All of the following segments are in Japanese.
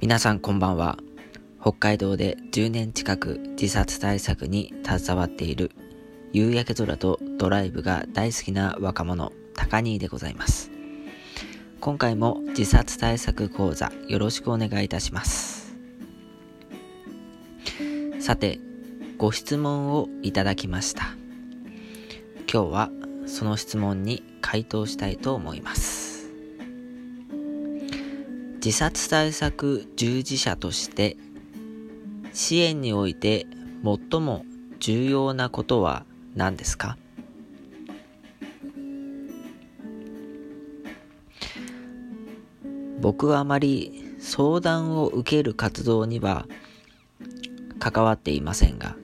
皆さんこんばんは。北海道で10年近く自殺対策に携わっている夕焼け空とドライブが大好きな若者、高兄でございます。今回も自殺対策講座よろしくお願いいたします。さて、ご質問をいただきました。今日はその質問に回答したいと思います。自殺対策従事者として支援において最も重要なことは何ですか？僕はあまり相談を受ける活動には関わっていませんが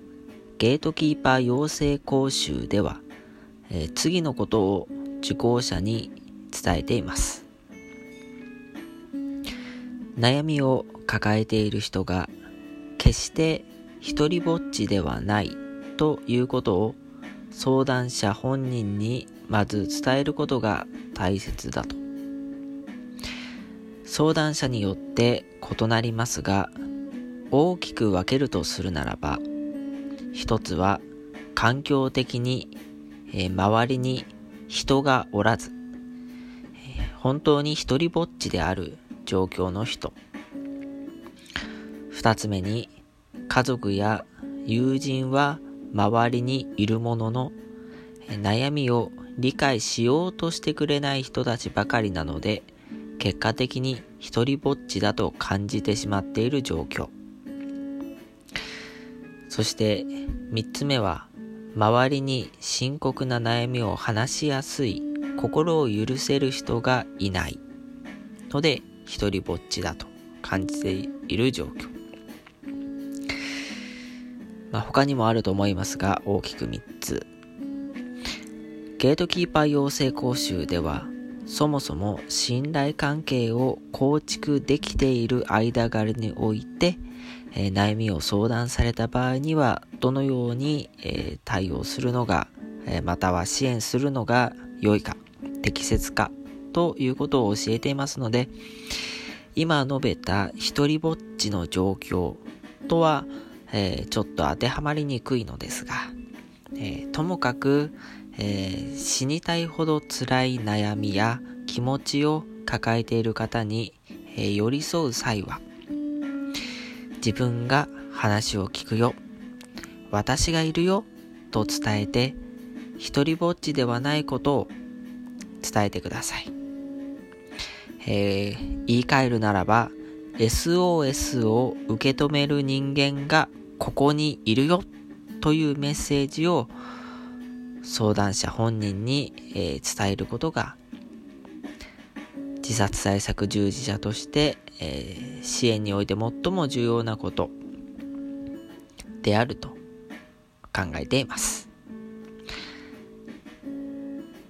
ゲートキーパー養成講習では、えー、次のことを受講者に伝えています。悩みを抱えている人が決して一りぼっちではないということを相談者本人にまず伝えることが大切だと。相談者によって異なりますが大きく分けるとするならば一つは環境的に、えー、周りに人がおらず、えー、本当に一りぼっちである状況の人。二つ目に家族や友人は周りにいるものの悩みを理解しようとしてくれない人たちばかりなので結果的に一りぼっちだと感じてしまっている状況。そして三つ目は周りに深刻な悩みを話しやすい心を許せる人がいない。ので一りぼっちだと感じている状況。まあ、他にもあると思いますが、大きく3つ。ゲートキーパー養成講習では、そもそも信頼関係を構築できている間柄において、えー、悩みを相談された場合には、どのように、えー、対応するのが、えー、または支援するのが良いか、適切かということを教えていますので、今述べた一人ぼっちの状況とは、えー、ちょっと当てはまりにくいのですが、えー、ともかく、えー、死にたいほど辛い悩みや気持ちを抱えている方に、え寄り添う際は、自分が話を聞くよ、私がいるよと伝えて、一人ぼっちではないことを伝えてください。えー、言い換えるならば、SOS を受け止める人間がここにいるよというメッセージを相談者本人に、えー、伝えることが自殺対策従事者として、えー、支援において最も重要なことであると考えています。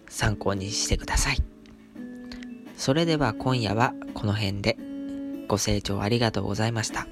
参考にしてください。それでは今夜はこの辺でご清聴ありがとうございました。